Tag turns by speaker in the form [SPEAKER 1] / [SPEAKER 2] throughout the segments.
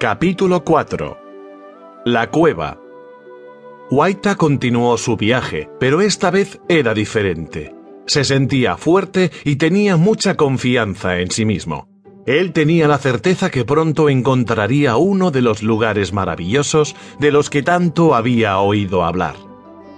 [SPEAKER 1] Capítulo 4 La cueva Waita continuó su viaje, pero esta vez era diferente. Se sentía fuerte y tenía mucha confianza en sí mismo. Él tenía la certeza que pronto encontraría uno de los lugares maravillosos de los que tanto había oído hablar.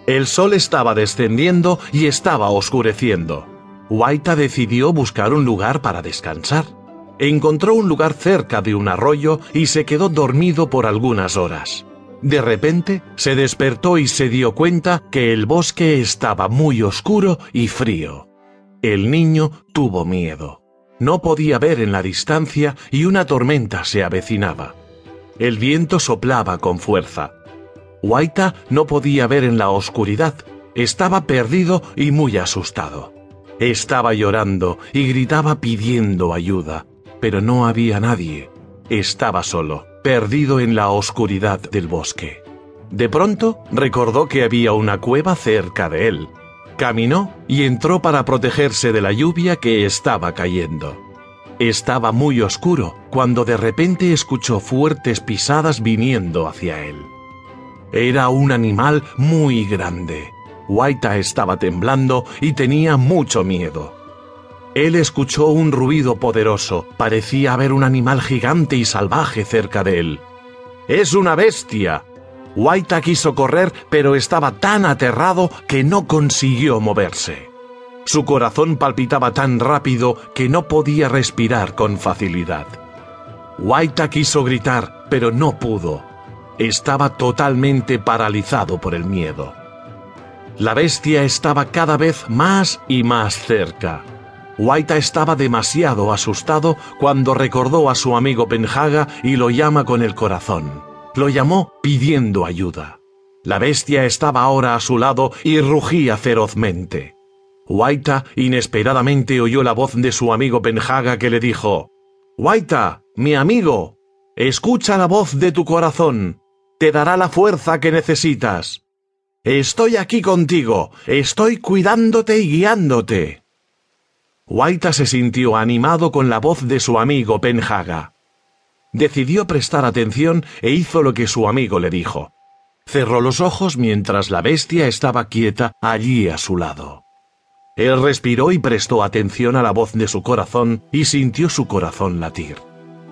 [SPEAKER 1] El sol estaba descendiendo y estaba oscureciendo. Waita decidió buscar un lugar para descansar. Encontró un lugar cerca de un arroyo y se quedó dormido por algunas horas. De repente se despertó y se dio cuenta que el bosque estaba muy oscuro y frío. El niño tuvo miedo. No podía ver en la distancia y una tormenta se avecinaba. El viento soplaba con fuerza. Waita no podía ver en la oscuridad. Estaba perdido y muy asustado. Estaba llorando y gritaba pidiendo ayuda, pero no había nadie. Estaba solo, perdido en la oscuridad del bosque. De pronto recordó que había una cueva cerca de él. Caminó y entró para protegerse de la lluvia que estaba cayendo. Estaba muy oscuro cuando de repente escuchó fuertes pisadas viniendo hacia él. Era un animal muy grande. Waita estaba temblando y tenía mucho miedo. Él escuchó un ruido poderoso. Parecía haber un animal gigante y salvaje cerca de él. ¡Es una bestia! Waita quiso correr, pero estaba tan aterrado que no consiguió moverse. Su corazón palpitaba tan rápido que no podía respirar con facilidad. Waita quiso gritar, pero no pudo. Estaba totalmente paralizado por el miedo. La bestia estaba cada vez más y más cerca. Waita estaba demasiado asustado cuando recordó a su amigo Penhaga y lo llama con el corazón. Lo llamó pidiendo ayuda. La bestia estaba ahora a su lado y rugía ferozmente. Waita inesperadamente oyó la voz de su amigo Penhaga que le dijo, Waita, mi amigo, escucha la voz de tu corazón, te dará la fuerza que necesitas. Estoy aquí contigo, estoy cuidándote y guiándote. Waita se sintió animado con la voz de su amigo Penhaga. Decidió prestar atención e hizo lo que su amigo le dijo. Cerró los ojos mientras la bestia estaba quieta allí a su lado. Él respiró y prestó atención a la voz de su corazón y sintió su corazón latir.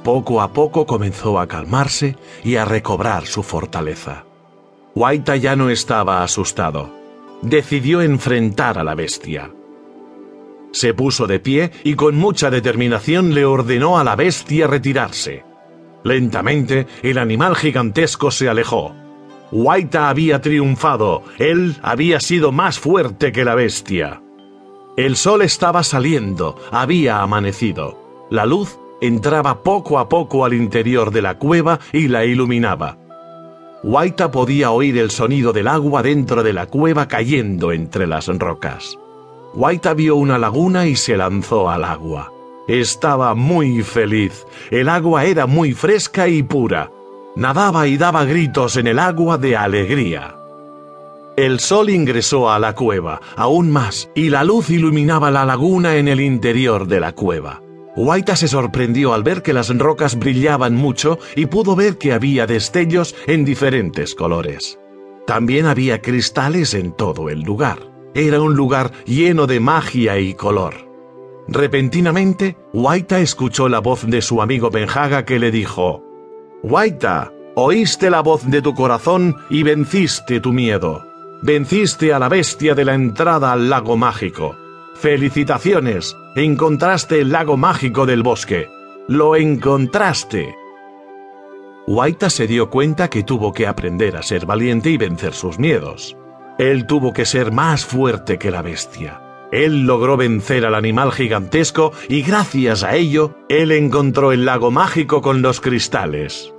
[SPEAKER 1] Poco a poco comenzó a calmarse y a recobrar su fortaleza. Waita ya no estaba asustado. Decidió enfrentar a la bestia. Se puso de pie y con mucha determinación le ordenó a la bestia retirarse. Lentamente, el animal gigantesco se alejó. Waita había triunfado, él había sido más fuerte que la bestia. El sol estaba saliendo, había amanecido. La luz entraba poco a poco al interior de la cueva y la iluminaba. Waita podía oír el sonido del agua dentro de la cueva cayendo entre las rocas. Waita vio una laguna y se lanzó al agua. Estaba muy feliz. El agua era muy fresca y pura. Nadaba y daba gritos en el agua de alegría. El sol ingresó a la cueva, aún más, y la luz iluminaba la laguna en el interior de la cueva. Waita se sorprendió al ver que las rocas brillaban mucho y pudo ver que había destellos en diferentes colores. También había cristales en todo el lugar. Era un lugar lleno de magia y color. Repentinamente, Waita escuchó la voz de su amigo Benjaga que le dijo, Waita, oíste la voz de tu corazón y venciste tu miedo. Venciste a la bestia de la entrada al lago mágico. Felicitaciones, encontraste el lago mágico del bosque. Lo encontraste. Waita se dio cuenta que tuvo que aprender a ser valiente y vencer sus miedos. Él tuvo que ser más fuerte que la bestia. Él logró vencer al animal gigantesco y gracias a ello, él encontró el lago mágico con los cristales.